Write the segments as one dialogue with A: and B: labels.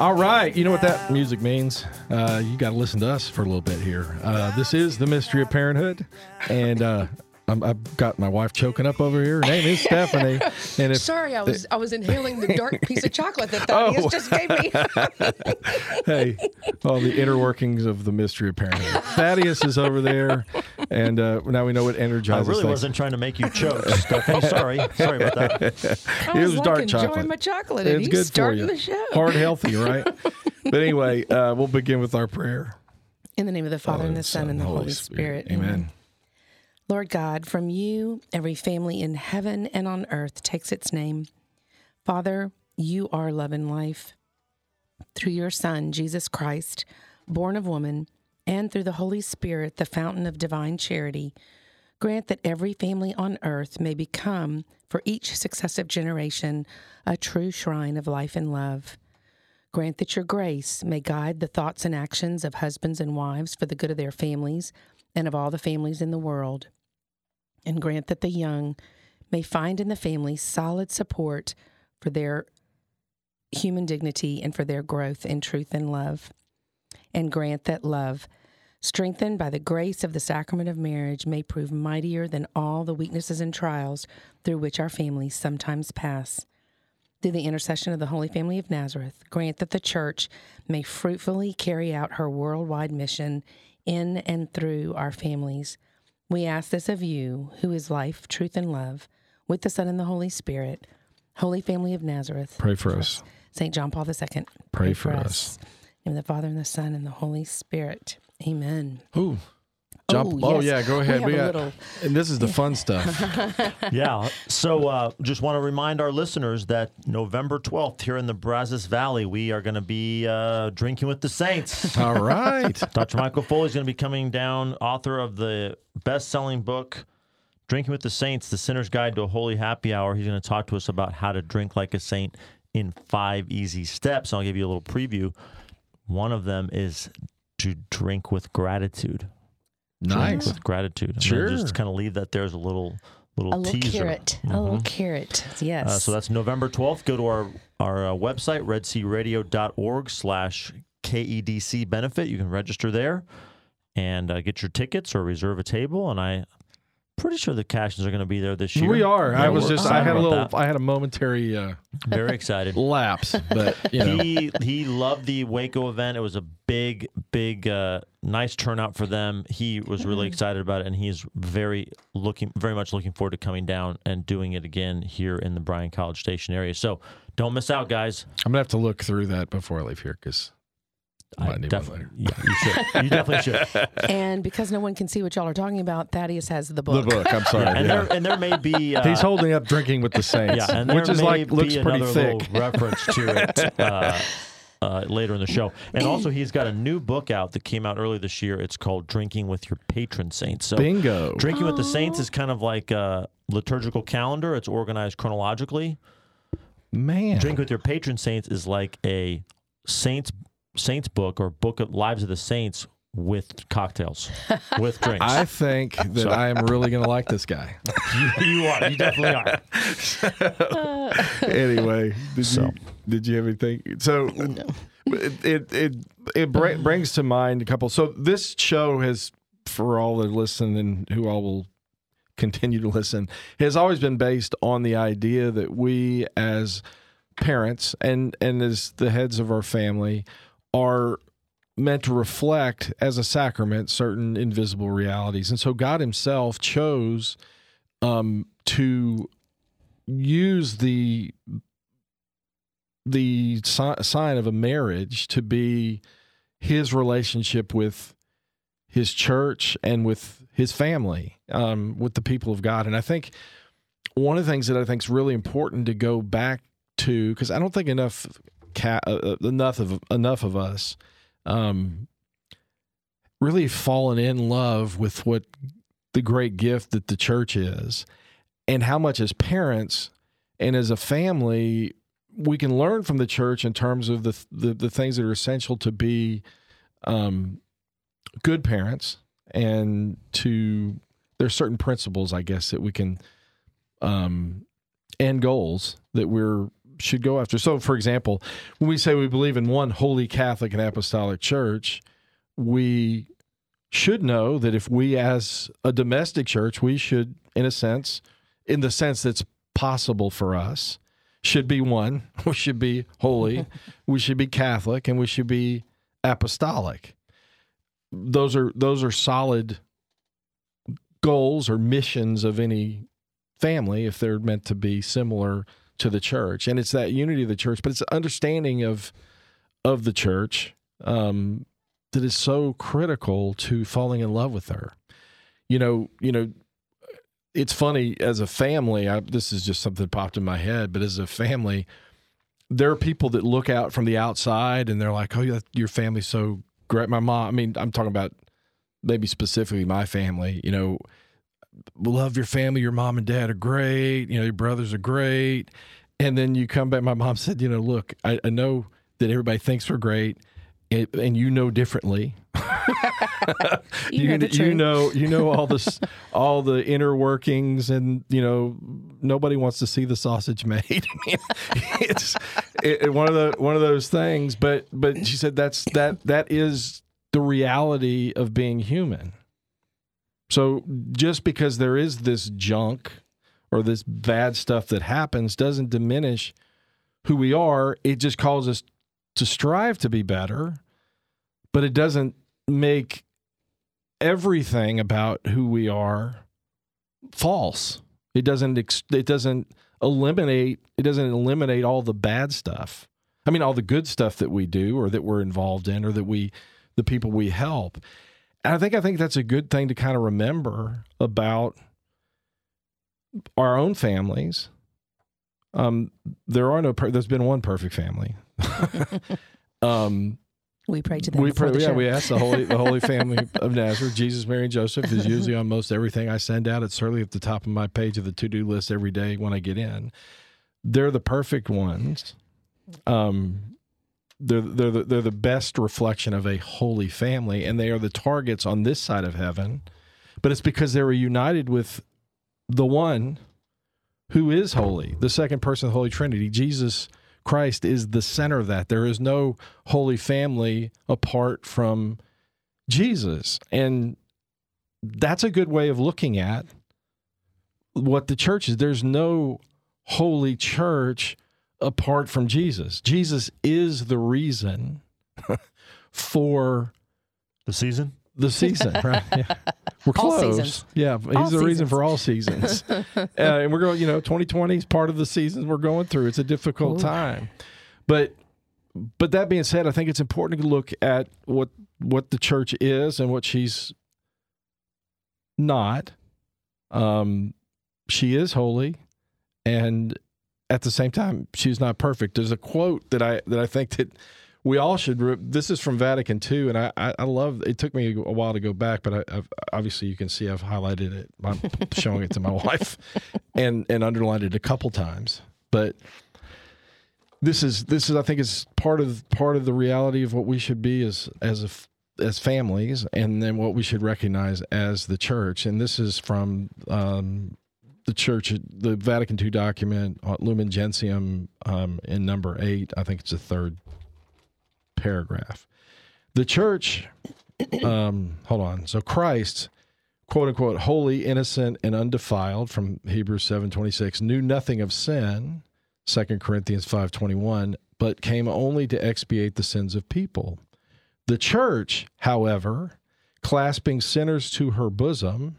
A: All right, you know what that music means. Uh, you got to listen to us for a little bit here. Uh, this is the mystery of parenthood, and I'm, I've got my wife choking up over here. Her name is Stephanie, and if
B: Sorry, I was I was inhaling the dark piece of chocolate that Thaddeus
A: Oh.
B: just gave me.
A: hey, all the inner workings of the mystery of parenthood. Thaddeus is over there, and uh, now we know what energizes.
C: I
A: energizes.
C: really
A: things.
C: wasn't trying to make you choke, Stephanie. Sorry. Sorry about that.
B: I
A: It
B: was,
A: was
B: like
A: dark
B: enjoying
A: chocolate.
B: my chocolate, and
A: It's
B: he's
A: good for
B: starting
A: you.
B: the show.
A: Heart healthy, right? but anyway, uh, we'll begin with our prayer.
B: In the name of the Father and the Son and the Holy Spirit.
A: Amen.
B: Lord God, from you, every family in heaven and on earth takes its name. Father, you are love and life. Through your Son, Jesus Christ, born of woman, and through the Holy Spirit, the fountain of divine charity, grant that every family on earth may become, for each successive generation, a true shrine of life and love. Grant that your grace may guide the thoughts and actions of husbands and wives for the good of their families and of all the families in the world. And grant that the young may find in the family solid support for their human dignity and for their growth in truth and love. And grant that love, strengthened by the grace of the sacrament of marriage, may prove mightier than all the weaknesses and trials through which our families sometimes pass. Through the intercession of the Holy Family of Nazareth, grant that the Church may fruitfully carry out her worldwide mission in and through our families. We ask this of you, who is life, truth, and love, with the Son and the Holy Spirit. Holy Family of Nazareth,
A: Pray for us.
B: St. John Paul II,
A: Pray for us.
B: In the Father and the Son and the Holy Spirit. Amen.
A: Ooh. Jump.
B: Oh,
A: Oh,
B: yes.
A: yeah, go ahead.
B: have
A: We, got,
B: little-
A: and this is the fun stuff.
C: Yeah. So uh, just want to remind our listeners that November 12th here in the Brazos Valley, we are going to be uh, drinking with the Saints.
A: All right.
C: Dr. Michael Foley is going to be coming down, author of the best selling book, Drinking with the Saints The Sinner's Guide to a Holy Happy Hour. He's going to talk to us about how to drink like a saint in five easy steps. I'll give you a little preview. One of them is to drink with gratitude. Drink
A: Nice.
C: with gratitude. I'm
A: Sure.
C: gonna just kind of leave that there as a little little
B: A little
C: teaser.
B: carrot. A little carrot. Yes.
C: Uh, so that's November 12th. Go to our, our uh, website, redsearadio.org slash KEDC benefit. You can register there and uh, get your tickets or reserve a table. And I pretty sure the Cashins are going to be there this year.
A: We are.
C: Yeah,
A: I was just. I had a little.
C: that.
A: I had a momentary uh,
C: Very excited.
A: lapse, but you know.
C: he he loved the Waco event. It was a big, big, uh, nice turnout for them. He was really excited about it, and he's very looking, very much looking forward to coming down and doing it again here in the Bryan College Station area. So don't miss out, guys.
A: I'm gonna have to look through that before I leave here because I might need
C: definitely,
A: later.
C: yeah, you should. You definitely should.
B: and because no one can see what y'all are talking about, Thaddeus has the book.
A: the
B: book.
A: book. I'm sorry.
C: Yeah, and
A: yeah.
C: there and there may be uh,
A: He's holding up drinking with the saints,
C: yeah, and there
A: which is
C: may
A: like looks
C: be
A: pretty
C: another
A: thick.
C: little reference to it uh, uh, later in the show. And also, he's got a new book out that came out early this year. It's called "Drinking with Your Patron Saints." So,
A: Bingo.
C: Drinking with the Saints is kind of like a liturgical calendar. It's organized chronologically.
A: Man.
C: Drink with Your Patron Saints is like a saints saints book or book of lives of the saints with cocktails, with drinks.
A: I think that I am really gonna like this guy.
C: you, you are. You definitely are.
A: anyway, did
C: So.
A: you did you have anything? So it it it, it br- brings to mind a couple. So this show has, for all that listen and who all will continue to listen, has always been based on the idea that we as parents and and as the heads of our family are meant to reflect as a sacrament certain invisible realities and so god himself chose um to use the the si- sign of a marriage to be his relationship with his church and with his family, um, with the people of God. And I think one of the things that I think is really important to go back to because I don't think enough ca- uh, enough of enough of us um, really fallen in love with what the great gift that the church is, and how much as parents and as a family we can learn from the church in terms of the the, the things that are essential to be um, good parents and to there's certain principles I guess that we can um, and goals that we're should go after. So, for example, when we say we believe in one holy Catholic and Apostolic Church, we should know that if we, as a domestic church, we should, in a sense, in the sense that's possible for us, should be one. We should be holy. we should be Catholic, and we should be apostolic. Those are those are solid goals or missions of any family if they're meant to be similar to the church and it's that unity of the church but it's understanding of of the church um, that is so critical to falling in love with her. You know you know it's funny as a family I, this is just something that popped in my head but as a family there are people that look out from the outside and they're like oh yeah, your family's so great. My mom i mean i'm talking about maybe specifically my family you know love your family. Your mom and dad are great. You know, your brothers are great. And then you come back. My mom said, you know, look, I, I know that everybody thinks we're great, and, and you know differently.
B: You know
A: you know you know all this all the inner workings and you know nobody wants to see the sausage made I mean, it's it, it- one of the one of those things but but she said that's that that is the reality of being human so just because there is this junk or this bad stuff that happens doesn't diminish who we are. It just calls us to strive to be better, but it doesn't make everything about who we are false. It doesn't it doesn't eliminate it doesn't eliminate all the bad stuff. I mean all the good stuff that we do or that we're involved in or that we the people we help. And I think I think that's a good thing to kind of remember about our own families. Um, there are no. Per- there's been one perfect family. um,
B: We pray to them.
A: we pray,
B: the
A: yeah,
B: show.
A: we ask the holy the Holy Family of Nazareth, Jesus, Mary, and Joseph is usually on most everything I send out. It's certainly at the top of my page of the to do list every day when I get in. They're the perfect ones. Um, they're they're the, they're the best reflection of a holy family, and they are the targets on this side of heaven. But it's because they were united with the one who is holy, the second person of the Holy Trinity. Jesus Christ is the center of that. There is no holy family apart from Jesus. And that's a good way of looking at what the church is. There's no holy church apart from Jesus. Jesus is the reason for
C: The season?
A: the season, right? Yeah. We're close. Yeah, he's
B: All
A: the reason for all seasons. uh, and we're going, you know, 2020 is part of the seasons we're going through. It's a difficult
B: Ooh.
A: time. But but that being said, I think it's important to look at what what the church is and what she's not. Um she is holy and at the same time she's not perfect. There's a quote that I that I think that we all should. Re- this is from Vatican II, and I, I, I love. It took me a while to go back, but I, I've, obviously you can see I've highlighted it. I'm showing it to my wife, and and underlined it a couple times. But this is this is I think is part of part of the reality of what we should be as as as families, and then what we should recognize as the church. And this is from um, the church, the Vatican II document, uh, Lumen Gentium, um, in number eight. I think it's the third paragraph. The church, um, hold on. So Christ, quote unquote, holy, innocent, and undefiled, from Hebrews seven twenty six, knew nothing of sin. Second Corinthians five twenty one, but came only to expiate the sins of people. The church, however, clasping sinners to her bosom,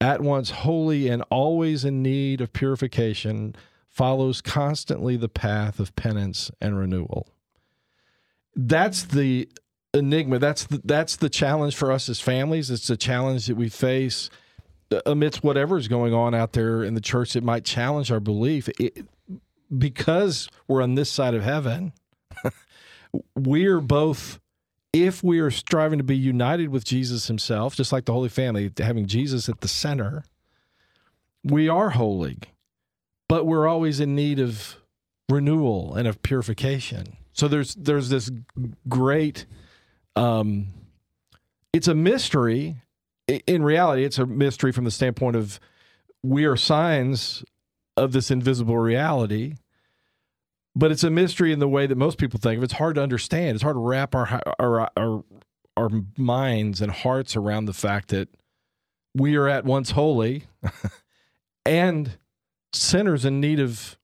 A: at once holy and always in need of purification, follows constantly the path of penance and renewal. That's the enigma. That's the, that's the challenge for us as families. It's the challenge that we face uh, amidst whatever is going on out there in the church that might challenge our belief. It, because we're on this side of heaven, we're both, if we are striving to be united with Jesus himself, just like the Holy Family, having Jesus at the center, we are holy, but we're always in need of renewal and of purification. So there's there's this great um it's a mystery. In reality, it's a mystery from the standpoint of we are signs of this invisible reality. But it's a mystery in the way that most people think of. It's hard to understand. It's hard to wrap our our our, our minds and hearts around the fact that we are at once holy and sinners in need of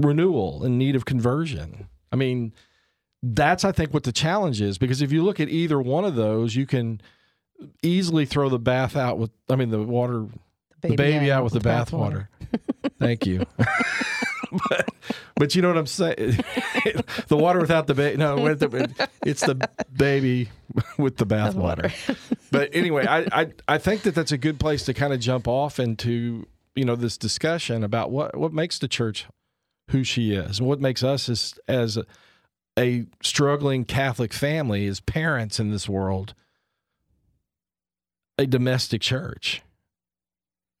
A: renewal, in need of conversion. I mean, that's I think what the challenge is because if you look at either one of those, you can easily throw the bath out with I mean the water the baby out with the bathwater. Thank you. but, but you know what I'm saying? the water without the baby. No, it's the baby with the bathwater. but anyway, I, I I think that that's a good place to kind of jump off into you know this discussion about what what makes the church who she is and what makes us as as a, a struggling Catholic family as parents in this world a domestic church.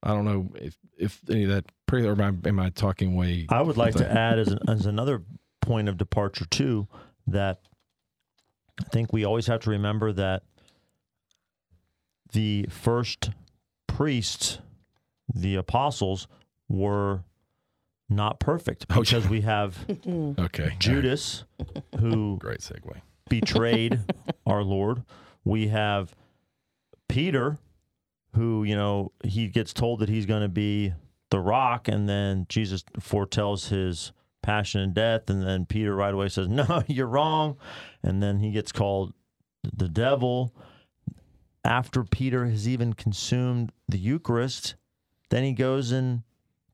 A: I don't know if if any of that or am I, am I talking way?
C: I would like to add as, an, as another point of departure too that I think we always have to remember that the first priests, the apostles, were not perfect
A: Oh,
C: because we have mm-hmm.
A: Okay,
C: Judas who
A: Great segue.
C: betrayed our Lord. We have Peter, who, you know, he gets told that he's going to be the rock, and then Jesus foretells his passion and death. And then Peter right away says, No, you're wrong. And then he gets called the devil. After Peter has even consumed the Eucharist, then he goes and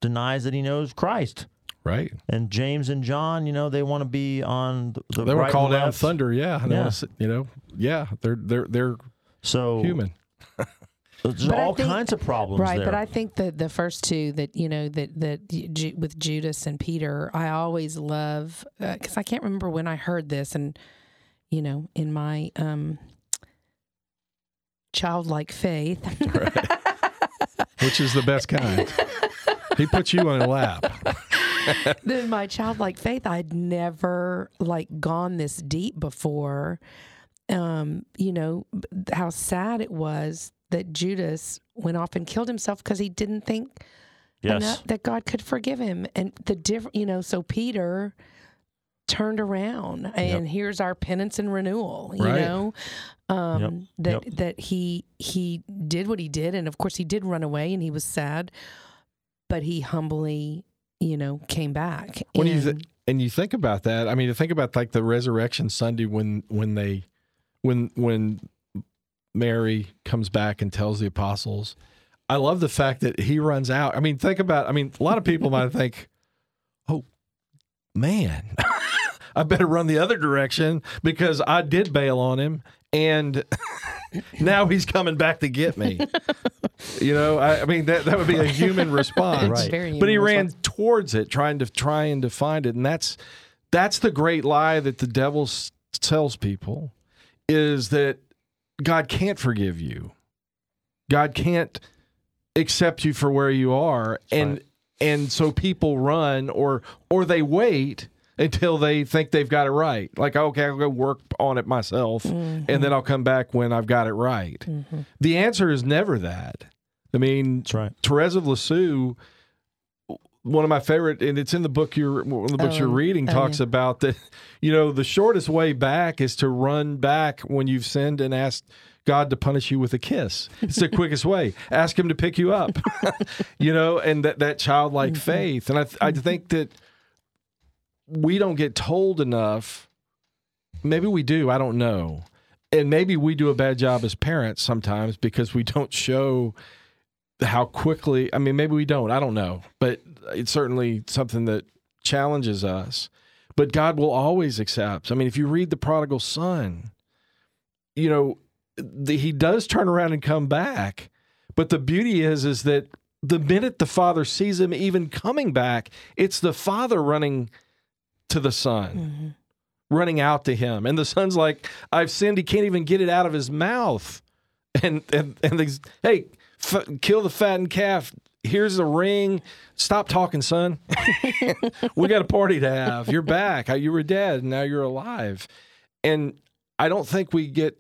C: denies that he knows Christ.
A: Right.
C: And James and John, you know, they want to be on the, the
A: They were called down thunder. Yeah.
C: Yeah.
A: sit- you know. Yeah. They're they're they're
C: So
A: human.
C: There's
B: But
C: all
B: think-
C: kinds of problems
B: right
C: there.
B: but i think that the first two that you know that that with judas and peter i always love because i can't remember when i heard this and you know in my um childlike faith
A: which is the best kind. he puts you on a lap.
B: then my childlike faith i'd never like gone this deep before um you know how sad it was that judas went off and killed himself because he didn't think
C: yes.
B: enough that God could forgive him. And the different, you know, so Peter turned around and here's our penance and renewal, you
A: Right.
B: know, um, that,
C: Yep.
B: that he, he did what he did. And of course he did run away and he was sad, but he humbly, you know, came back.
A: When you
B: and,
A: th- and you think about that, I mean, to think about like the resurrection Sunday when when they when when Mary comes back and tells the apostles. I love the fact that he runs out. I mean, think about. I mean, a lot of people might think, "Oh, man, I better run the other direction because I did bail on him, and now he's coming back to get me." you know, I, I mean that that would be a human response,
C: Right.
B: very
A: but he ran
B: response.
A: towards it, trying to trying to find it, and that's that's the great lie that the devil s- tells people is that God can't forgive you. God can't accept you for where you are, and
C: right.
A: and so people run or or they wait until they think they've got it right. Like okay, I'll go work on it myself, and mm-hmm. then I'll come back when I've got it right. Mm-hmm. The answer is never that. I mean,
C: That's right.
A: Therese of Lisieux, one of my favorite, and it's in the book you're one of the books
B: Oh,
A: you're reading,
B: oh,
A: talks
B: yeah.
A: about that. You know, the shortest way back is to run back when you've sinned and ask God to punish you with a kiss. It's the quickest way. Ask Him to pick you up. you know, and that that childlike
B: Mm-hmm.
A: faith, and I th- I think that we don't get told enough. Maybe we do. I don't know. And maybe we do a bad job as parents sometimes because we don't show how quickly. I mean, maybe we don't. I don't know. But it's certainly something that challenges us. But God will always accept. I mean, if you read the prodigal son, you know, the, he does turn around and come back. But the beauty is, is that the minute the father sees him even coming back, it's the father running to the son, mm-hmm. running out to him. And the son's like, I've sinned. He can't even get it out of his mouth. And, and, and they, hey, f- kill the fattened calf. Here's the ring. Stop talking, son. we got a party to have. You're back. You were dead. And now you're alive. And I don't think we get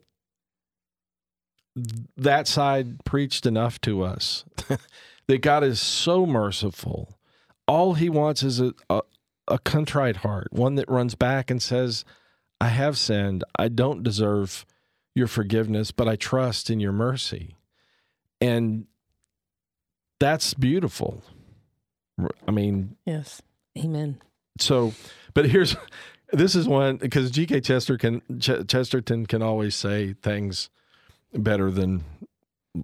A: that side preached enough to us that God is so merciful. All he wants is a, a, a contrite heart, one that runs back and says, I have sinned. I don't deserve your forgiveness, but I trust in your mercy. And that's beautiful. I mean,
B: Yes. Amen.
A: so, but here's this is one because G.K. Chester can Ch- Chesterton can always say things better than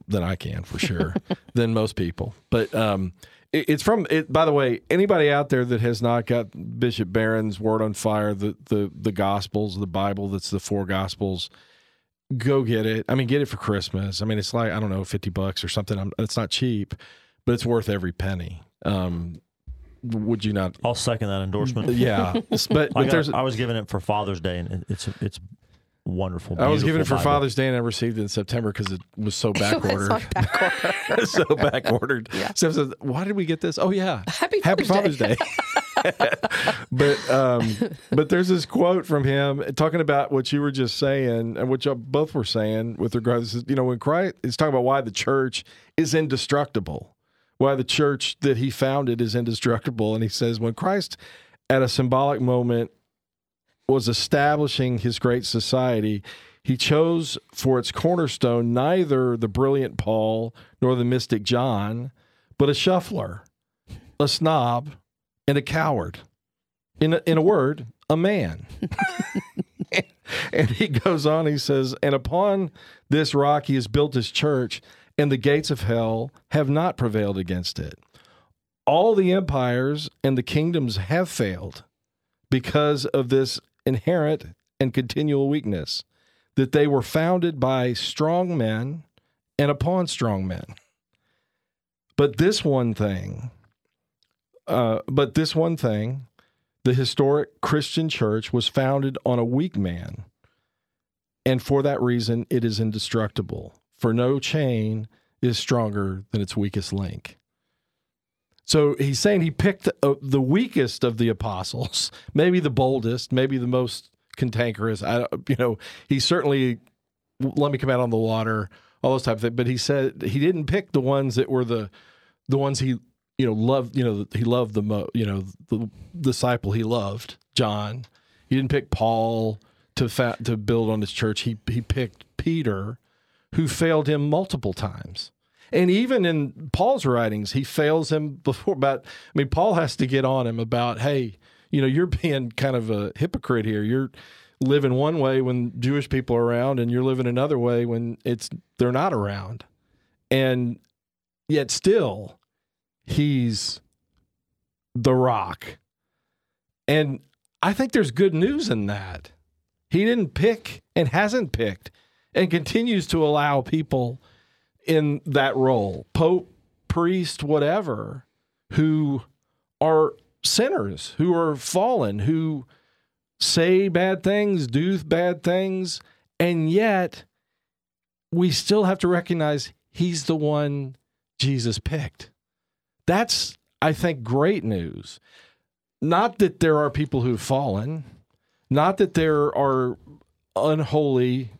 A: than I can for sure than most people. But um, it, it's from it. By the way, anybody out there that has not got Bishop Barron's Word on Fire, the the the Gospels, the Bible, that's the four Gospels. Go get it. I mean, get it for Christmas. I mean, it's like I don't know, fifty bucks or something. I'm, it's not cheap, but it's worth every penny. Um, would you not
C: I'll second that endorsement.
A: yeah, but,
C: I, got-
A: there's.
C: I was given it for Father's Day, and it's it's wonderful.
A: I was given it for
C: Bible.
A: Father's Day, and I received it in September because it was so back ordered.
B: on back order.
A: so back ordered.
B: Yeah.
A: So I said, why did we get this? Oh yeah,
B: Happy
A: Happy
B: Father's
A: Father's Day. but um, but there's this quote from him talking about what you were just saying and what y'all both were saying with regards to you know when Christ is talking about why the church is indestructible, why the church that he founded is indestructible, and he says when Christ at a symbolic moment was establishing his great society, he chose for its cornerstone neither the brilliant Paul nor the mystic John, but a shuffler, a snob, and a coward. In a, in a word, a man. and he goes on, he says, And upon this rock he has built his church, and the gates of hell have not prevailed against it. All the empires and the kingdoms have failed because of this inherent and continual weakness, that they were founded by strong men and upon strong men. But this one thing, uh, but this one thing, the historic Christian church was founded on a weak man. And for that reason, it is indestructible. For no chain is stronger than its weakest link. So he's saying he picked uh, the weakest of the apostles, maybe the boldest, maybe the most cantankerous. I, you know, he certainly let me come out on the water, all those type of things. But he said he didn't pick the ones that were the the ones he you know loved. You know, he loved the mo. You know, the disciple he loved, John. He didn't pick Paul to fa- to build on his church. He he picked Peter, who failed him multiple times. And even in Paul's writings, he fails him before. About I mean, Paul has to get on him about, hey, you know, you're being kind of a hypocrite here. You're living one way when Jewish people are around, and you're living another way when it's they're not around. And yet, still, he's the rock. And I think there's good news in that. He didn't pick and hasn't picked and continues to allow people in that role, pope, priest, whatever, who are sinners, who are fallen, who say bad things, do bad things, and yet we still have to recognize he's the one Jesus picked. That's, I think, great news. Not that there are people who've fallen, not that there are unholy,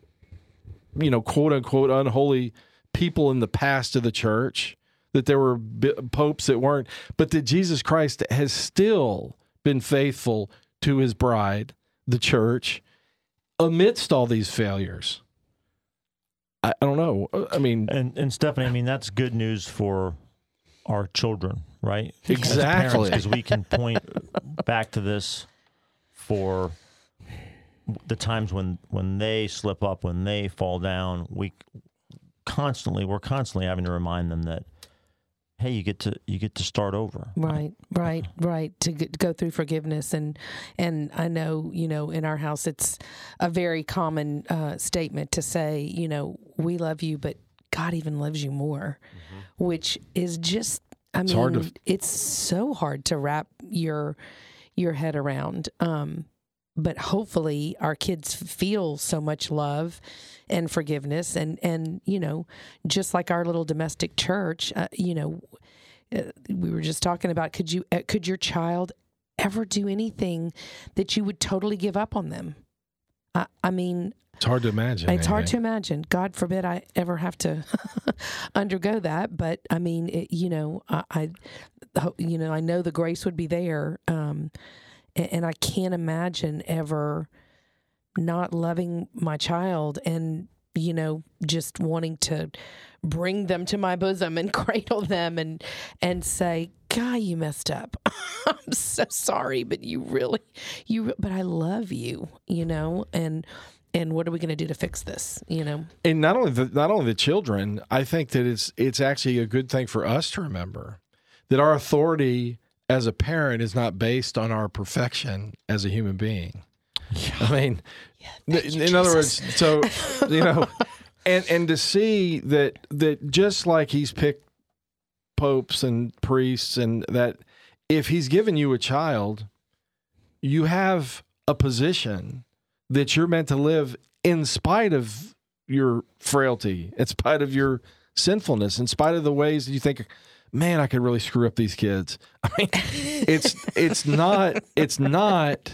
A: you know, quote unquote, unholy people in the past of the church, that there were popes that weren't, but that Jesus Christ has still been faithful to his bride, the church, amidst all these failures. I, I don't know. Uh, I mean,
C: And and Stephanie, I mean that's good news for our children, right?
A: Exactly.
C: Because we can point back to this for the times when when they slip up, when they fall down. We constantly we're constantly having to remind them that hey, you get to you get to start over.
B: Right, right, right. To g- go through forgiveness and and I know you know in our house it's a very common uh, statement to say you know we love you, but God even loves you more, which is just I mean,
A: It's hard to-
B: it's so hard to wrap your your head around. Um, but hopefully, our kids feel so much love and forgiveness, and and you know, just like our little domestic church, uh, you know, uh, we were just talking about could you uh, could your child ever do anything that you would totally give up on them? I, I mean,
A: It's hard to imagine.
B: it's hard to imagine. God forbid I ever have to undergo that. But I mean, it, you know, I, I, you know, I know the grace would be there, um, and, I can't imagine ever not loving my child and you know just wanting to bring them to my bosom and cradle them and and say god you messed up. I'm so sorry but you really you but i love you you know and and what are we going to do to fix this you know?
A: And not only the not only the children, I think that it's it's actually a good thing for us to remember that our authority as a parent is not based on our perfection as a human being. I mean, in, in other words, so you know, and and to see that that just like he's picked popes and priests and that if he's given you a child, you have a position that you're meant to live in spite of your frailty, in spite of your sinfulness, in spite of the ways that you think, man, I could really screw up these kids. I mean, it's it's not it's not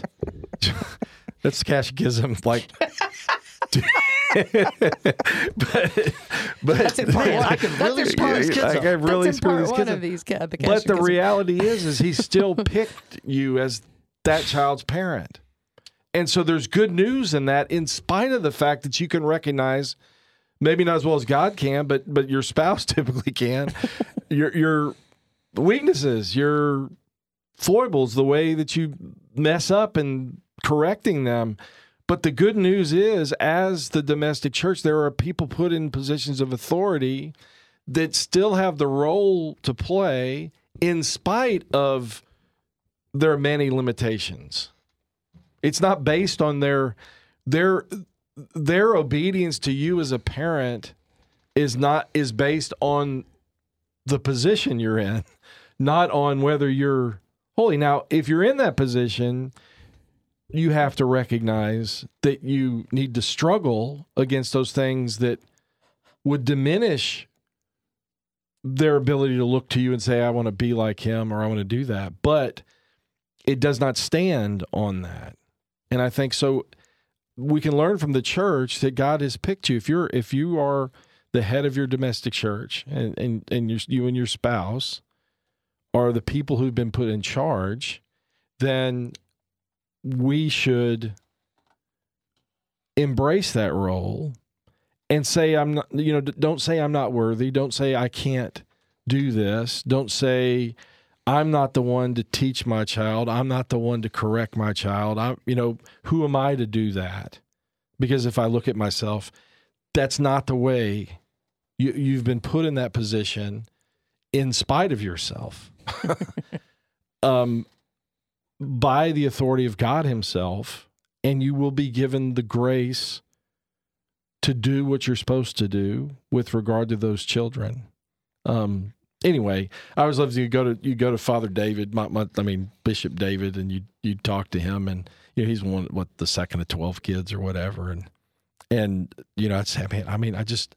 A: that's catechism like but but
B: That's in part one.
C: I could really screw these kids
A: I could really
B: That's
A: screw
B: part
A: these
B: one
A: kids
B: of these ca- the
A: But the reality is, is he still picked you as that child's parent. And so there's good news in that, in spite of the fact that you can recognize, maybe not as well as God can, but but your spouse typically can, your your weaknesses, your foibles, the way that you mess up and correcting them. But the good news is, as the domestic church, there are people put in positions of authority that still have the role to play in spite of their many limitations. It's not based on their their their obedience to you as a parent is not is based on the position you're in, not on whether you're holy. Now, if you're in that position, you have to recognize that you need to struggle against those things that would diminish their ability to look to you and say, I want to be like him or I want to do that. But it does not stand on that. And I think so we can learn from the church that God has picked you. If you're if you are the head of your domestic church and, and, and you you and your spouse are the people who've been put in charge, then we should embrace that role and say I'm not you know don't say I'm not worthy. Don't say I can't do this. Don't say I'm not the one to teach my child. I'm not the one to correct my child. I you know who am I to do that? Because if I look at myself that's not the way you you've been put in that position in spite of yourself um by the authority of God himself and you will be given the grace to do what you're supposed to do with regard to those children. Um, anyway, I always love you go to you go to Father David, my, my, I mean Bishop David, and you you talk to him, and you know he's one what the second of twelve kids or whatever, and and you know I'd say, man, I mean I just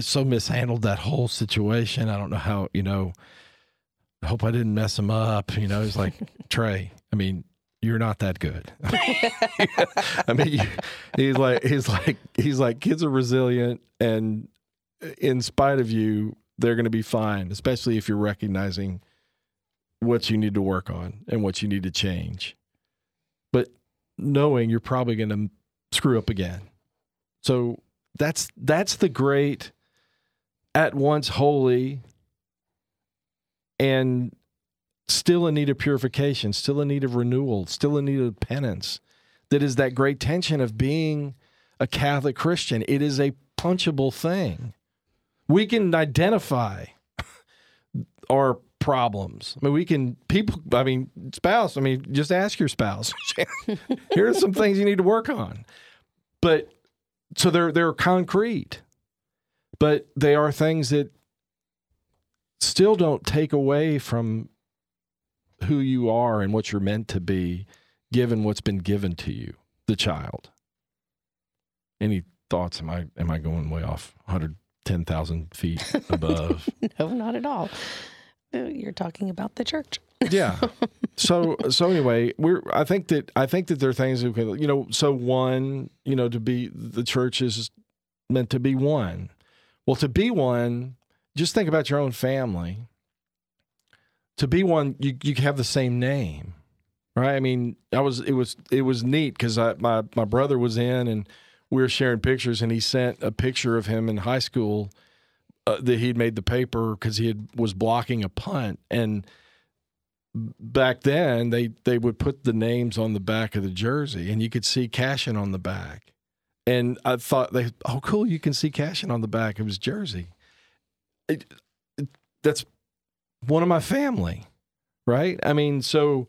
A: so mishandled that whole situation. I don't know how you know. I hope I didn't mess him up. You know, he's like Trey. I mean, you're not that good. I mean, you, he's like, he's like, he's like, kids are resilient, and in spite of you, they're going to be fine. Especially if you're recognizing what you need to work on and what you need to change, but knowing you're probably going to screw up again. So that's that's the great, at once holy, and still in need of purification, still in need of renewal, still in need of penance. That is that great tension of being a Catholic Christian. It is a punchable thing. We can identify our problems. I mean, we can, people, I mean, spouse, I mean, just ask your spouse. Here are some things you need to work on. But so they're, they're concrete, but they are things that still don't take away from who you are and what you're meant to be, given what's been given to you, the child. Any thoughts? Am I am I going way off? Hundred ten thousand feet above.
B: no, not at all. You're talking about the church.
A: yeah. So so anyway, we're I think that I think that there are things that can, you know, so one, you know, to be the church is meant to be one. Well, to be one, just think about your own family. To be one, you you have the same name. Right? I mean, I was it was it was neat I my my brother was in and we were sharing pictures and he sent a picture of him in high school uh, that he'd made the paper because he had was blocking a punt and back then they they would put the names on the back of the jersey and you could see Cashin on the back. And I thought they oh cool you can see Cashin on the back of his jersey. It- it- that's one of my family right? I mean so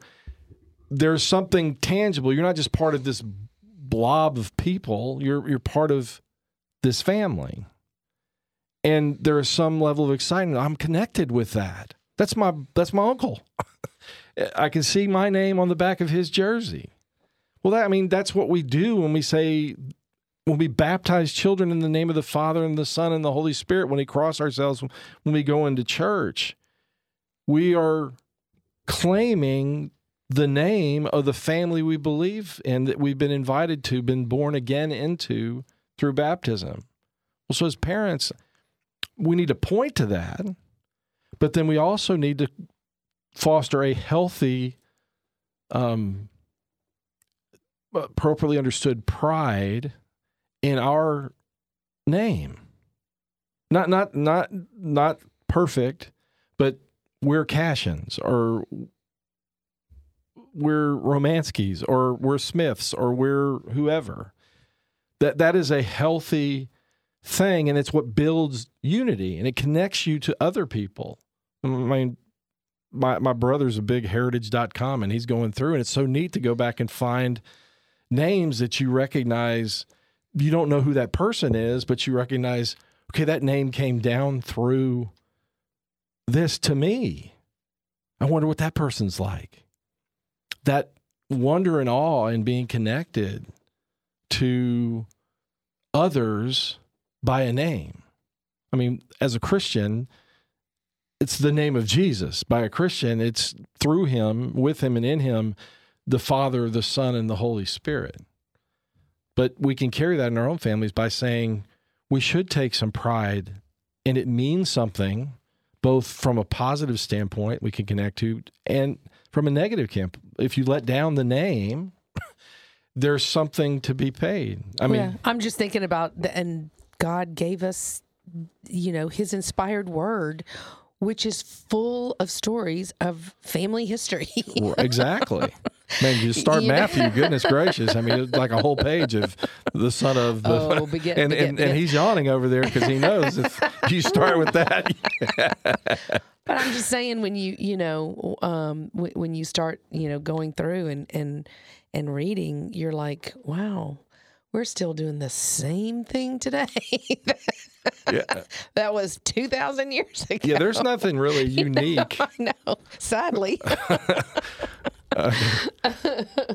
A: there's something tangible. You're not just part of this blob of people. You're you're part of this family. And there is some level of excitement. I'm connected with that. That's my that's my uncle. I can see my name on the back of his jersey. Well, that I mean that's what we do when we say when we baptize children in the name of the Father and the Son and the Holy Spirit. When we cross ourselves when we go into church, we are claiming the name of the family we believe in that we've been invited to, been born again into through baptism. Well, so as parents, we need to point to that, but then we also need to foster a healthy, um, appropriately understood pride in our name. Not not not not perfect, but we're Cashins or we're Romanskys or we're Smiths or we're whoever. That that is a healthy thing and it's what builds unity and it connects you to other people. I mean my my brother's a big heritage.com and he's going through and it's so neat to go back and find names that you recognize you don't know who that person is but you recognize okay that name came down through this to me. I wonder what that person's like. That wonder and awe and being connected to others by a name. I mean, as a Christian, it's the name of Jesus. By a Christian, it's through him, with him, and in him, the Father, the Son, and the Holy Spirit. But we can carry that in our own families by saying we should take some pride, and it means something, both from a positive standpoint we can connect to, and from a negative camp. If you let down the name, there's something to be paid. I mean,
B: yeah, I'm just thinking about the, and God gave us, you know, His inspired word, which is full of stories of family history.
A: Well, exactly. Man, you start
B: You know?
A: Matthew. Goodness gracious! I mean, it's like a whole page of the son of the,
B: Oh, beget,
A: and,
B: beget,
A: and
B: beget.
A: and he's yawning over there because he knows if you start with that,
B: But I'm just saying when you you know um, when you start you know going through and and and reading, you're like, wow, we're still doing the same thing today.
A: yeah,
B: that was two thousand years ago.
A: yeah. There's nothing really unique.
B: I know. Sadly,
A: I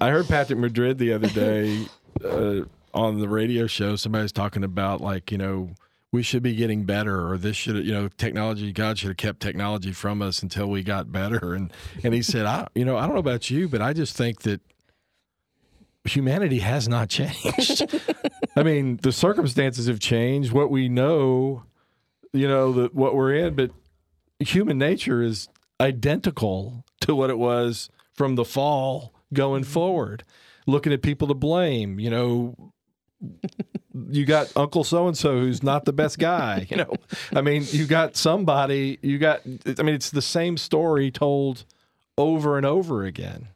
A: heard Patrick Madrid the other day uh, on the radio show. Somebody was talking about like you know we should be getting better, or this should you know technology. God should have kept technology from us until we got better. And and he said, I you know I don't know about you, but I just think that humanity has not changed. I mean, the circumstances have changed. What we know, you know, that what we're in, but human nature is identical to what it was from the fall going mm-hmm. forward. Looking at people to blame, you know, you got Uncle so and so who's not the best guy, you know. I mean, you got somebody, you got I mean, it's the same story told over and over again.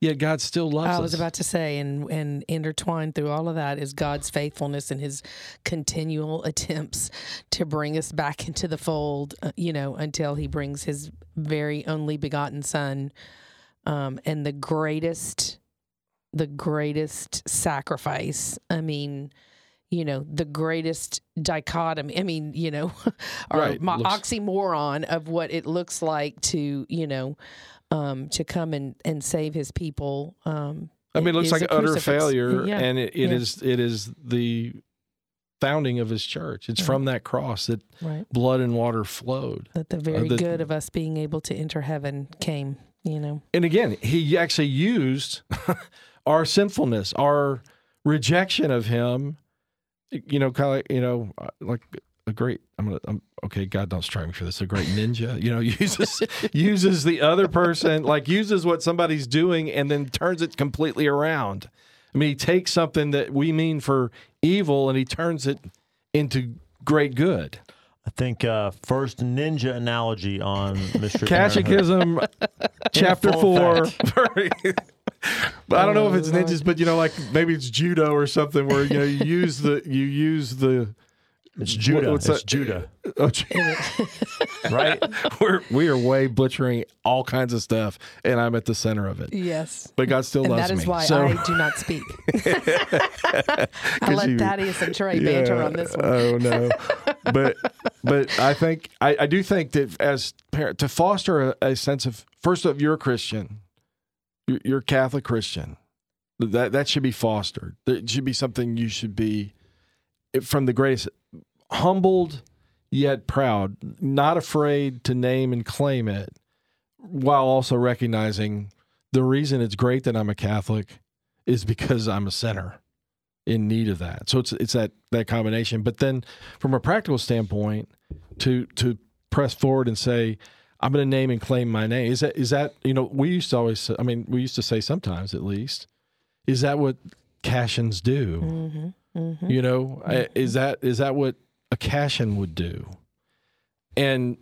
A: Yet God still loves us.
B: I
A: us.
B: was about to say, and and intertwined through all of that is God's faithfulness and His continual attempts to bring us back into the fold. uh, You know, until He brings His very only begotten Son, um, and the greatest, the greatest sacrifice. I mean, you know, the greatest dichotomy. I mean, you know, or
A: Right,
B: mo-
A: looks-
B: oxymoron of what it looks like to, you know, um, to come and, and save his people. Um,
A: I mean, it looks like utter failure,
B: Yeah.
A: and it, it
B: Yeah.
A: is it is the founding of his church. It's from that cross that
B: right.
A: blood and water flowed.
B: That the very
A: the-
B: good of us being able to enter heaven came, you know.
A: And again, he actually used our sinfulness, our rejection of him. You know, kind of like, you know, uh, like a great. I'm gonna. I'm, okay, God, don't strike me for this. A great ninja, you know, uses uses the other person, like uses what somebody's doing, and then turns it completely around. I mean, he takes something that we mean for evil, and he turns it into great good.
C: I think uh, first ninja analogy on Mr.
A: Catechism, chapter four. but I don't know if it's ninjas, but you know, like maybe it's judo or something where you know you use the you use the
C: It's Judah.
A: what's
C: it's
A: that?
C: Judah,
A: oh, Ju-
C: right?
A: we're we are way butchering all kinds of stuff, and I'm at the center of it.
B: Yes.
A: But God still
B: And
A: loves me.
B: that is
A: me.
B: why
A: so,
B: I do not speak. I let
A: you-
B: Thaddeus and Trey banter on this one.
A: Oh no, but but I think I, I do think that as parent to foster a, a sense of first of you're a Christian, you're, you're a Catholic Christian. That that should be fostered. It should be something you should be from the greatest humbled yet proud, not afraid to name and claim it, while also recognizing the reason it's great that I'm a Catholic is because I'm a sinner in need of that. So it's it's that that combination. But then from a practical standpoint, to to press forward and say, I'm going to name and claim my name. Is that is that you know we used to always I mean we used to say sometimes at least is that what Cashins do?
B: Mm-hmm.
A: You know, I- is that is that what a Cashin would do? And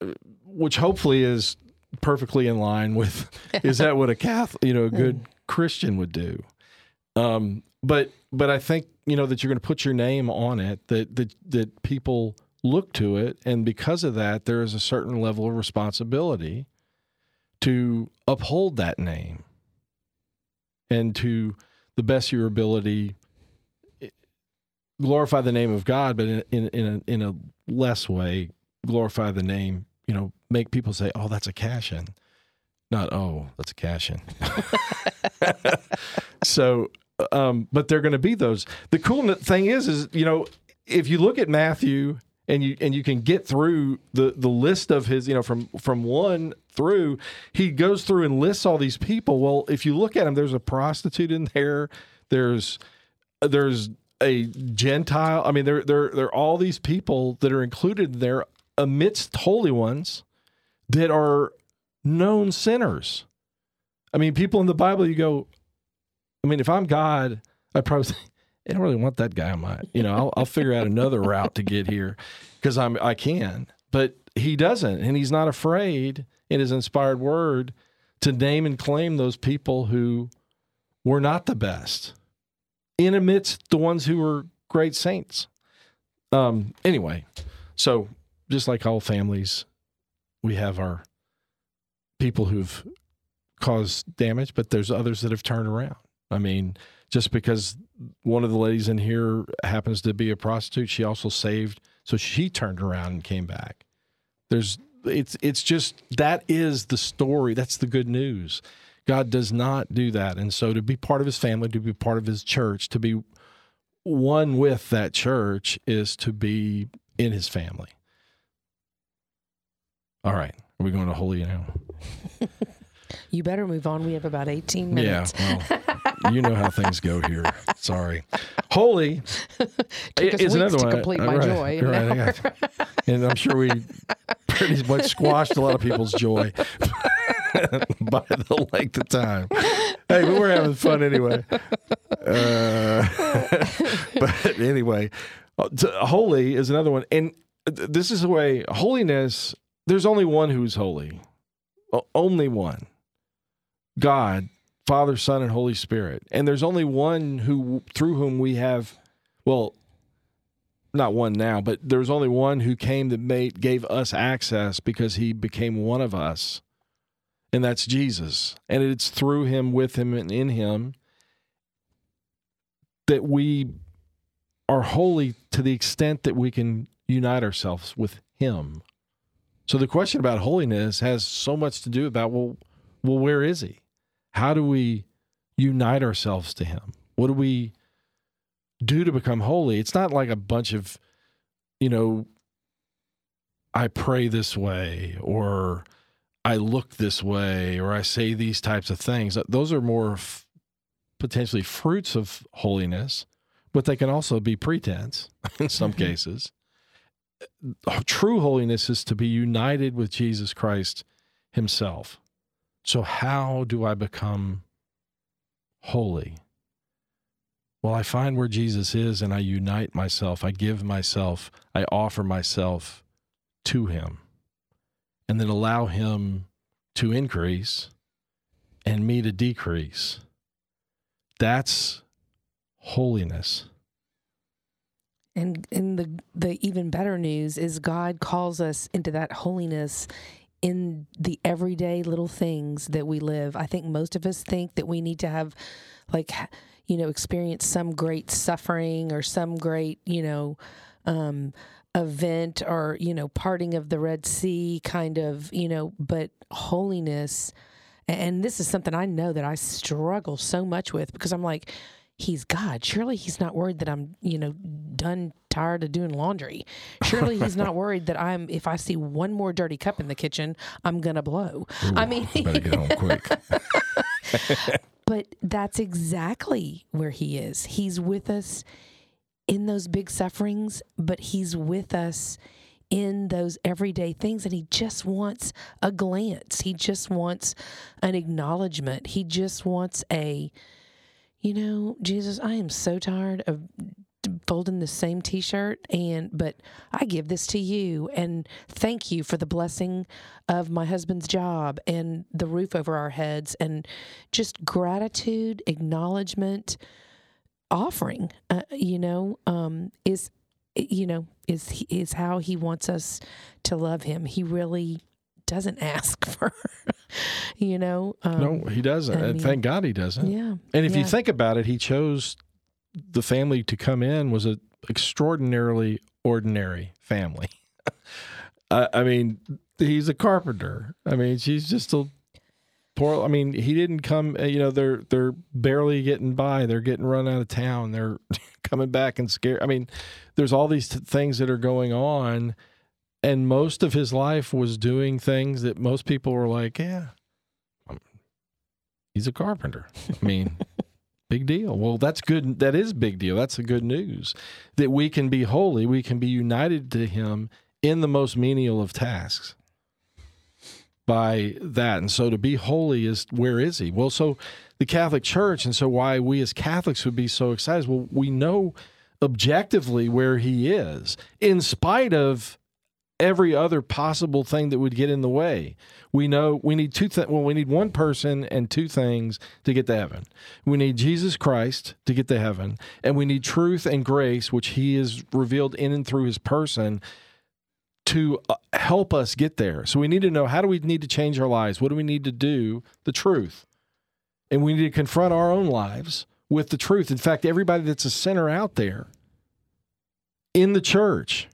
A: uh, which hopefully is perfectly in line with is that what a Catholic, you know, a good Christian would do? Um, but but I think you know that you're going to put your name on it, that that that people look to it, and because of that, there is a certain level of responsibility to uphold that name and to the best of your ability glorify the name of God, but in in in a, in a less way, glorify the name. You know, make people say, "Oh, that's a cash in," not "Oh, that's a cash in." so, um, but they're going to be those. The cool thing is, is you know, if you look at Matthew and you and you can get through the the list of his, you know, from from one through, he goes through and lists all these people. Well, if you look at him, there's a prostitute in there. There's there's a Gentile. I mean, there there there are all these people that are included there amidst holy ones that are known sinners. I mean, people in the Bible, you go. I mean, if I'm God, I probably I don't really want that guy on my. You know, I'll, I'll figure out another route to get here because I'm I can. But he doesn't, and he's not afraid in his inspired word to name and claim those people who were not the best in amidst the ones who were great saints. Um, anyway, so just like all families, we have our people who've caused damage, but there's others that have turned around. I mean, just because one of the ladies in here happens to be a prostitute, she also saved, so she turned around and came back. There's it's it's just that is the story. That's the good news. God does not do that. And so to be part of his family, to be part of his church, to be one with that church is to be in his family. All right. Are we going to holy now?
B: You better move on. We have about 18 minutes.
A: Yeah. Well, you know how things go here. Sorry. Holy
B: Took us
A: is
B: weeks
A: another
B: to
A: one.
B: complete
A: Uh,
B: my
A: right,
B: joy.
A: right, And I'm sure we pretty much squashed a lot of people's joy by the length of time. Hey, but we're having fun anyway. Uh, but anyway, uh, holy is another one. And this is the way holiness, there's only one who's holy. Only one. God, Father, Son, and Holy Spirit. And there's only one who through whom we have, well, not one now, but there's only one who came that made gave us access because he became one of us. And that's Jesus. And it's through him, with him, and in him that we are holy to the extent that we can unite ourselves with Him. So the question about holiness has so much to do about well, well, where is He? How do we unite ourselves to Him? What do we do to become holy? It's not like a bunch of, you know, I pray this way or I look this way or I say these types of things. Those are more f- potentially fruits of holiness, but they can also be pretense in some
B: Mhm.
A: cases. True holiness is to be united with Jesus Christ himself. So, how do I become holy? Well, I find where Jesus is and I unite myself. I give myself, I offer myself to him, and then allow him to increase and me to decrease. That's holiness.
B: And and the the even better news is God calls us into that holiness in the everyday little things that we live. I think most of us think that we need to have like you know experience some great suffering or some great, you know, um event or, you know, parting of the Red Sea kind of, you know, but holiness and this is something I know that I struggle so much with because I'm like he's God. Surely he's not worried that I'm, you know, done tired of doing laundry. Surely he's not worried that I'm if I see one more dirty cup in the kitchen, I'm gonna blow. I mean
A: better get home quick.
B: but that's exactly where he is. He's with us in those big sufferings, but he's with us in those everyday things and he just wants a glance. He just wants an acknowledgement. He just wants a you know, Jesus, I am so tired of folding the same t-shirt and but I give this to you and thank you for the blessing of my husband's job and the roof over our heads and just gratitude, acknowledgement, offering, uh, you know, um, is you know is is how he wants us to love him. He really doesn't ask for, you know. Um,
A: no, he doesn't.
B: I
A: and
B: mean,
A: thank God he doesn't.
B: Yeah.
A: And if you think about it, he chose the family to come in was an extraordinarily ordinary family. I, I mean, he's a carpenter. I mean, she's just a poor. I mean, he didn't come. uh, You know, they're they're barely getting by. They're getting run out of town. They're coming back and scared. I mean, there's all these t- things that are going on, and most of his life was doing things that most people were like, yeah, um, he's a carpenter. I mean. Big deal. Well, that's good. That is big deal. That's a good news that we can be holy. We can be united to Him in the most menial of tasks by that. And so to be holy is where is He? Well, so the Catholic Church, and so why we as Catholics would be so excited. Well, we know objectively where He is, in spite of every other possible thing that would get in the way. We know we need two th- well we need one person and two things to get to heaven. We need Jesus Christ to get to heaven and we need truth and grace which he is revealed in and through his person to uh, help us get there. So we need to know how do we need to change our lives? What do we need to do? The truth. And we need to confront our own lives with the truth. In fact, everybody that's a sinner out there in the church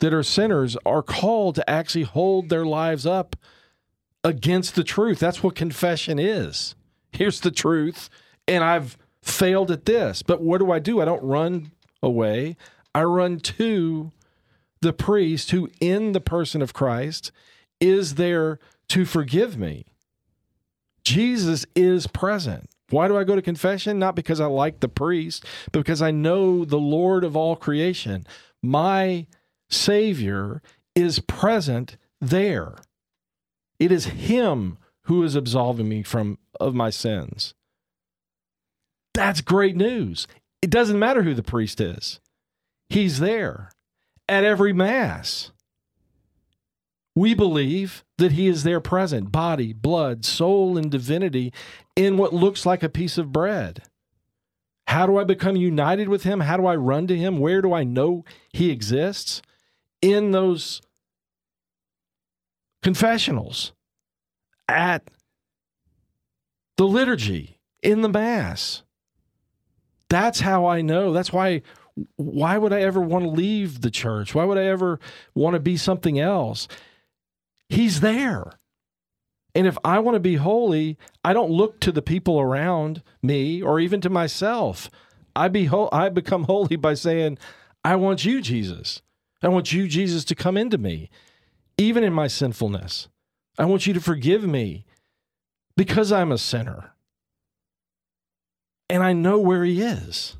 A: that are sinners are called to actually hold their lives up against the truth. That's what confession is. Here's the truth, and I've failed at this. But what do I do? I don't run away. I run to the priest who, in the person of Christ, is there to forgive me. Jesus is present. Why do I go to confession? Not because I like the priest, but because I know the Lord of all creation. My Savior is present there. It is Him who is absolving me from of my sins. That's great news. It doesn't matter who the priest is. He's there at every mass. We believe that he is there present, body, blood, soul, and divinity in what looks like a piece of bread. How do I become united with him? How do I run to him? Where do I know he exists? In those confessionals, at the liturgy, in the Mass. That's how I know. That's why why would I ever want to leave the church? Why would I ever want to be something else? He's there. And if I want to be holy, I don't look to the people around me or even to myself. I be ho- I become holy by saying, I want you, Jesus. I want you, Jesus, to come into me, even in my sinfulness. I want you to forgive me because I'm a sinner. And I know where he is.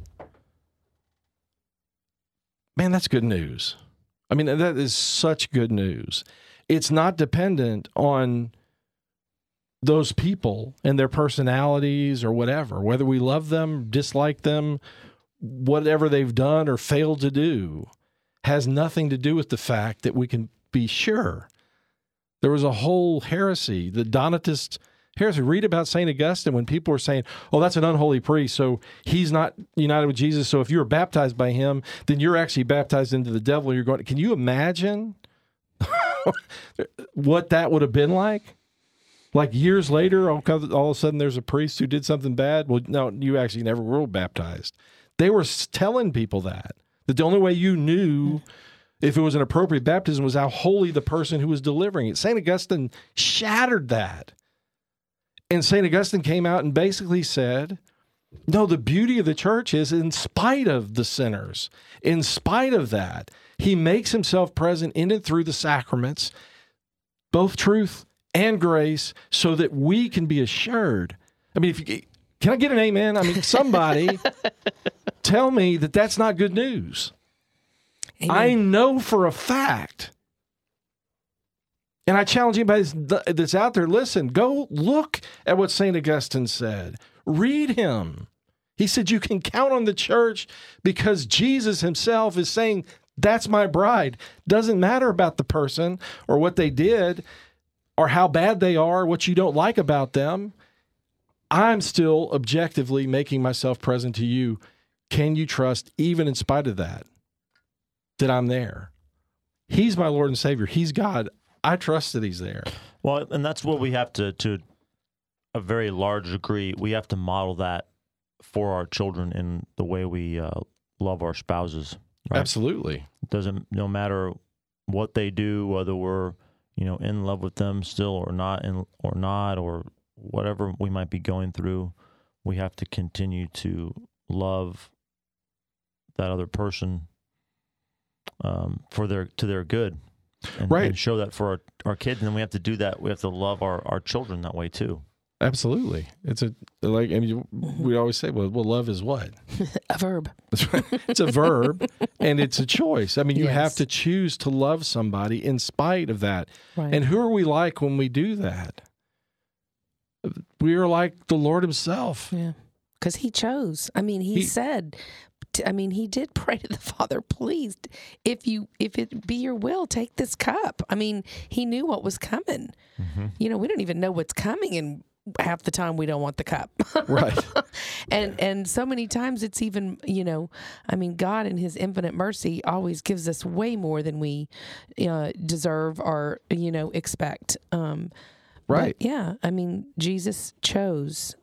A: Man, that's good news. I mean, that is such good news. It's not dependent on those people and their personalities or whatever, whether we love them, dislike them, whatever they've done or failed to do, has nothing to do with the fact that we can be sure. There was a whole heresy, the Donatist heresy. Read about St. Augustine when people were saying, oh, that's an unholy priest, so he's not united with Jesus. So if you were baptized by him, then you're actually baptized into the devil. You're going, can you imagine what that would have been like? like years later, all, all of a sudden there's a priest who did something bad. Well, no, you actually never were baptized. They were telling people that that the only way you knew if it was an appropriate baptism was how holy the person who was delivering it. St. Augustine shattered that. And St. Augustine came out and basically said, no, the beauty of the church is in spite of the sinners, in spite of that, he makes himself present in and through the sacraments, both truth and grace so that we can be assured. I mean, if you can I get an amen? I mean, somebody tell me that that's not good news.
B: Amen.
A: I know for a fact. And I challenge anybody that's out there, listen, go look at what St. Augustine said. Read him. He said, You can count on the church because Jesus himself is saying, That's my bride. Doesn't matter about the person or what they did or how bad they are, what you don't like about them, I'm still objectively making myself present to you. Can you trust, even in spite of that, that I'm there? He's my Lord and Savior. He's God. I trust that He's there.
C: Well, and that's what we have to, to a very large degree, we have to model that for our children in the way we uh, love our spouses. Right?
A: Absolutely.
C: Doesn't no matter what they do, whether we're you know in love with them still or not in, or not or whatever we might be going through we have to continue to love that other person um, for their to their good and,
A: Right.
C: and show that for our, our kids and then we have to do that we have to love our, our children that way too
A: Absolutely. It's a, like, I mean, we always say, well, well love is what?
B: a verb.
A: That's right. It's a verb and it's a choice. I mean, you have to choose to love somebody in spite of that.
B: Right.
A: And who are we like when we do that? We are like the Lord Himself.
B: Yeah. Because he chose. I mean, he,
A: He-
B: said, t- I mean, he did pray to the Father, please, if you, if it be your will, take this cup. I mean, he knew what was coming. You know, we don't even know what's coming, and half the time we don't want the cup.
A: Right.
B: and and so many times it's even you know i mean god in his infinite mercy always gives us way more than we uh, deserve or you know expect um
A: Right.
B: yeah i mean jesus chose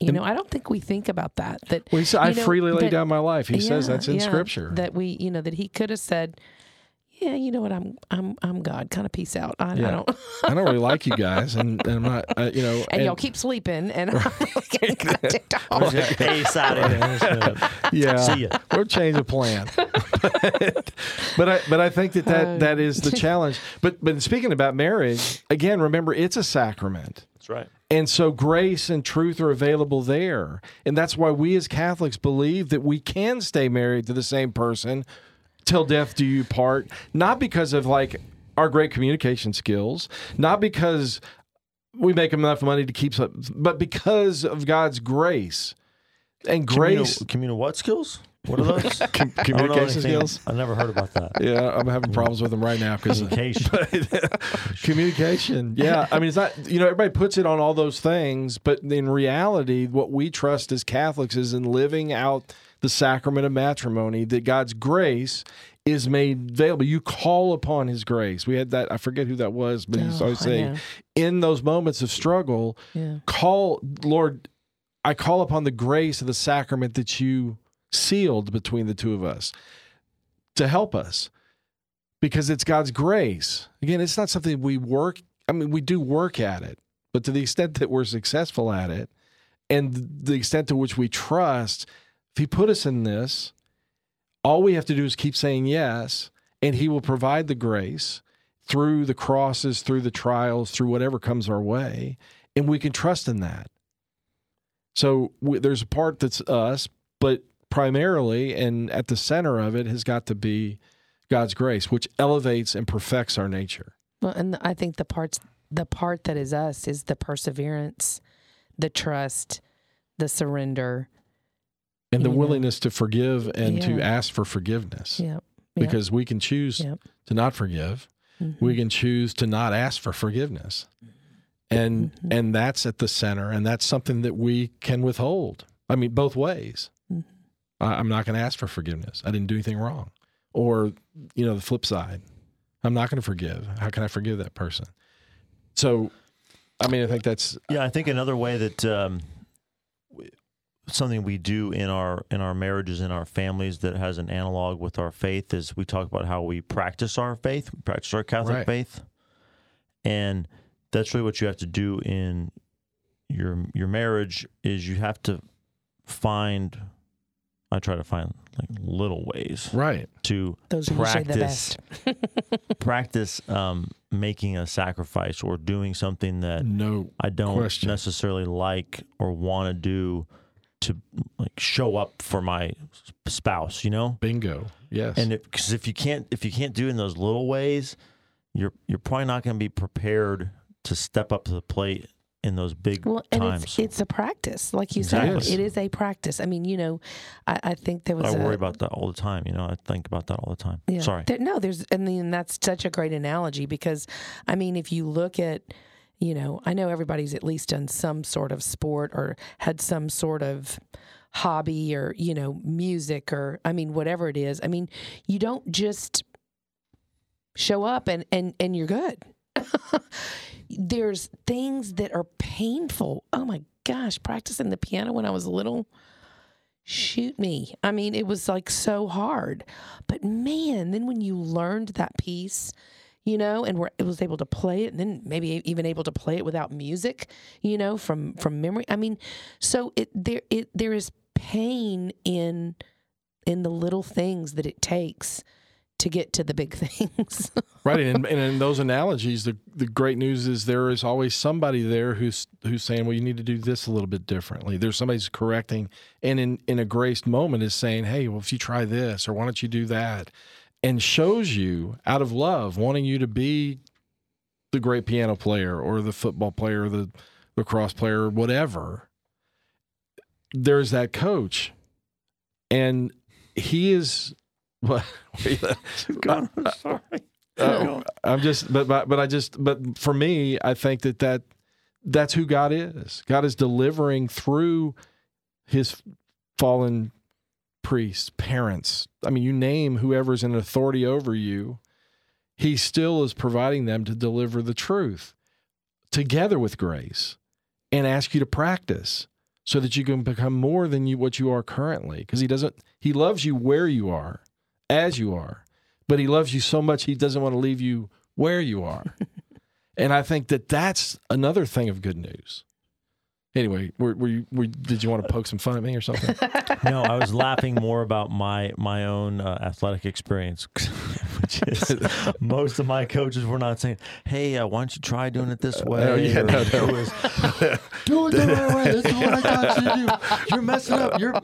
B: you know i don't think we think about that that
A: Well, he said, I
B: know,
A: freely lay
B: that-
A: down my life. He says that's in
B: yeah,
A: Scripture.
B: that we you know that he could have said yeah you know what i'm i'm i'm god kind of peace out i, I don't
A: I don't really like you guys, and, and I'm not, uh, you know,
B: and, y'all keep sleeping and i'm getting kinda ticked off.
C: Peace out of here.
A: yeah,
C: See ya.
A: We'll change the plan. but, but I but I think that that, that is the challenge. But but speaking about marriage, again, remember it's a sacrament.
C: Right.
A: And so grace and truth are available there. And that's why we as Catholics believe that we can stay married to the same person till death do you part, not because of like our great communication skills, not because we make enough money to keep but because of God's grace. And grace
C: Communal, communal what skills? What are those?
A: com-
C: I don't know
A: communication skills.
C: I've never heard about that.
A: Yeah, I'm having problems with them right now because
C: Communication.
A: communication. Yeah, I mean, it's not. You know, everybody puts it on all those things, but in reality, what we trust as Catholics is in living out the sacrament of matrimony. That God's grace is made available. You call upon His grace. We had that. I forget who that was, but he's
B: Oh,
A: always
B: I
A: saying,
B: know.
A: in those moments of struggle,
B: yeah
A: call Lord. I call upon the grace of the sacrament that you sealed between the two of us to help us because it's God's grace. Again, it's not something we work. I mean, we do work at it, but to the extent that we're successful at it, and the extent to which we trust, if He put us in this, all we have to do is keep saying yes, and He will provide the grace through the crosses, through the trials, through whatever comes our way, and we can trust in that. So we, there's a part that's us, but primarily and at the center of it has got to be God's grace, which elevates and perfects our nature.
B: Well, and I think the parts the part that is us is the perseverance, the trust, the surrender.
A: And the
B: You know.
A: willingness to forgive and to ask for forgiveness.
B: Yep.
A: Because we can choose to not forgive.
B: Mhm.
A: We can choose to not ask for forgiveness. And
B: Mhm.
A: and that's at the center and that's something that we can withhold. I mean both ways. I'm not going to ask for forgiveness. I didn't do anything wrong. Or you know the flip side. I'm not going to forgive. How can I forgive that person? So I mean I think that's
C: Yeah, I think another way that um, something we do in our in our marriages in our families that has an analog with our faith is we talk about how we practice our faith, we practice our Catholic
A: Right.
C: faith, and that's really what you have to do in your your marriage is you have to find. I try to find like little ways
A: right.
C: to
B: Those are the
C: practice
B: best.
C: practice um, making a sacrifice or doing something that
A: No
C: I don't
A: Question.
C: necessarily like or want to do to like show up for my spouse, you know?
A: bingo. Yes.
C: And because if you can't if you can't do it in those little ways, you're you're probably not going to be prepared to step up to the plate in those big
B: Well, and
C: times.
B: it's it's a practice, like you
C: Exactly.
B: said. It is a practice. I mean, you know, I, I think there was
C: I
B: a,
C: worry about that all the time. You know, I think about that all the time.
B: Yeah.
C: Sorry.
B: There- no, there's, I mean, that's such a great analogy because, I mean, if you look at, you know, I know everybody's at least done some sort of sport or had some sort of hobby or, you know, music or, I mean, whatever it is. I mean, you don't just show up and, and, and you're good. There's things that are painful. Oh my gosh, practicing the piano when I was little shoot me. I mean, it was like so hard. But man, then when you learned that piece, you know, and were it was able to play it, and then maybe even able to play it without music, you know, from from memory. I mean, so it there it there is pain in in the little things that it takes to get to the big things.
A: Right, and, and in those analogies, the the great news is there is always somebody there who's who's saying, "Well, you need to do this a little bit differently." There's somebody who's correcting, and in in a graced moment is saying, "Hey, well, if you try this, or why don't you do that," and shows you out of love, wanting you to be the great piano player, or the football player, or the lacrosse player, or whatever. There's that coach, and he is. What?
C: Uh, sorry.
A: Uh, oh, I'm just, but, but, but I just, but for me, I think that that that's who God is. God is delivering through His fallen priests, parents. I mean, you name whoever's in authority over you, He still is providing them to deliver the truth together with grace, and ask you to practice so that you can become more than you what you are currently. Because He doesn't, He loves you where you are, as you are but he loves you so much he doesn't want to leave you where you are. and I think that that's another thing of good news. Anyway, were, were you, were, did you want to poke some fun at me or something?
C: no, I was laughing more about my my own uh, athletic experience, which is most of my coaches were not saying, "Hey, uh, why don't you try doing it this way?"
A: oh, yeah,
C: or
A: no, no.
C: it was, do it the right way. This is what I taught you to do. You're messing up. You're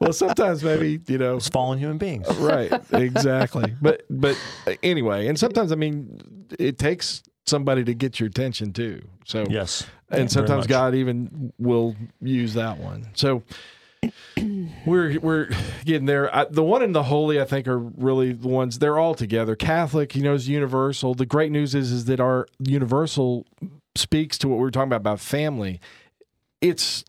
A: well, sometimes maybe you know,
C: it's fallen human beings.
A: Uh, right? Exactly. But but uh, anyway, and sometimes I mean, it takes somebody to get your attention too. So
C: Yes,
A: and sometimes. God even will use that one. So we're we're getting there. I, the one and the holy, I think, are really the ones. They're all together. Catholic, you know, is universal. The great news is is that our universal speaks to what we were talking about about family. It's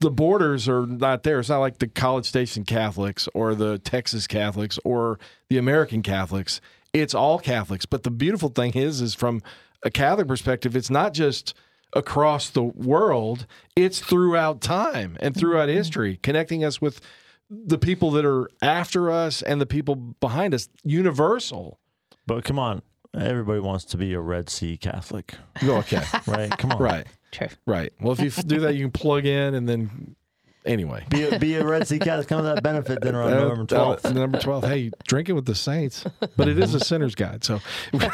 A: the borders are not there. It's not like the College Station Catholics or the Texas Catholics or the American Catholics. It's all Catholics. But the beautiful thing is, is from a Catholic perspective, it's not just across the world, it's throughout time and throughout mm-hmm. history, connecting us with the people that are after us and the people behind us. Universal.
C: But come on, everybody wants to be a Red Sea Catholic,
A: Okay.
C: right? Come on,
A: right.
B: True.
A: Right. Well, if you do that, you can plug in and then. Anyway.
C: Be a, be a Red Sea Catholic. Come to that benefit dinner on
A: Uh,
C: November
A: uh,
C: twelfth.
A: November twelfth. Hey, drink it with the saints. But it is a sinner's guide. So,
B: Well,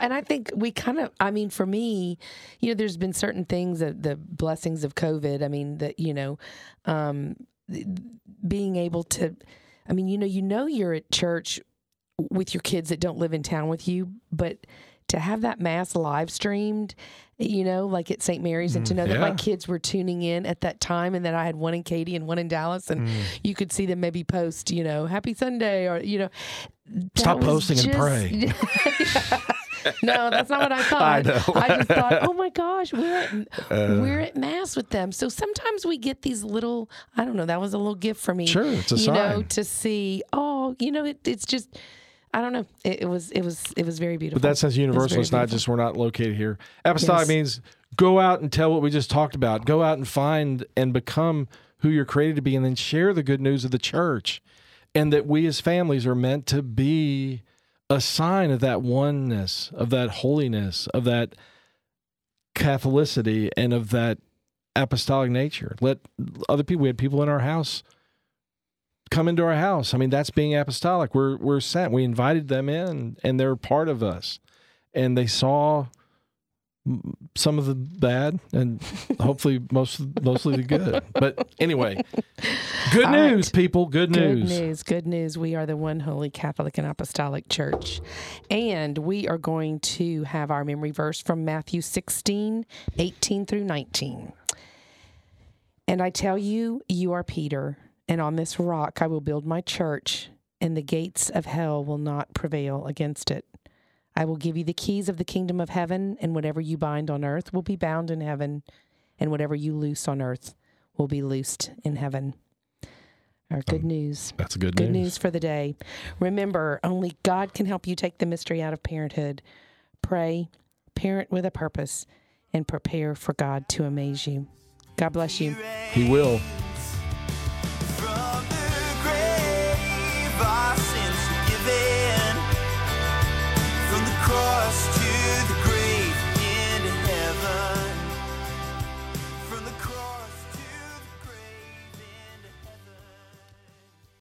B: and I think we kind of, I mean, for me, you know, there's been certain things that the blessings of COVID, I mean, that, you know, um, being able to, I mean, you know, you know, you're at church with your kids that don't live in town with you, but to have that mass live streamed, you know, like at St. Mary's, and to know that my kids were tuning in at that time, and that I had one in Katy and one in Dallas, and you could see them maybe post, you know, Happy Sunday, or you know,
A: Stop posting and pray.
B: no, that's not what I thought.
A: I.
B: I just thought, oh my gosh, we're at,
A: Uh.
B: we're at mass with them. So sometimes we get these little. I don't know. That was a little gift for me.
A: Sure, it's a
B: you know, to see. Oh, you know, it, it's just. I don't know. It, it was. It was. It was very beautiful.
A: but that says universal. It's not just we're not located here. Apostolic
B: Yes.
A: means go out and tell what we just talked about. Go out and find and become who you're created to be, and then share the good news of the church. And that we as families are meant to be a sign of that oneness, of that holiness, of that Catholicity, and of that apostolic nature. Let other people, we had people in our house come into our house. I mean, that's being apostolic. We're we're sent. We invited them in, and they're part of us. And they saw some of the bad, and hopefully most mostly the good. But anyway, good
B: All
A: news,
B: right.
A: people. Good
B: Good
A: news.
B: news. Good news. We are the one holy Catholic and Apostolic Church. And we are going to have our memory verse from Matthew 16, 18 through 19. And I tell you, you are Peter, and on this rock I will build my church, and the gates of hell will not prevail against it. I will give you the keys of the kingdom of heaven, and whatever you bind on earth will be bound in heaven, and whatever you loose on earth will be loosed in heaven. Our good oh, news.
A: That's good,
B: Good
A: news.
B: news for the day. Remember, only God can help you take the mystery out of parenthood. Pray, parent with a purpose, and prepare for God to amaze you. God bless you.
A: He will.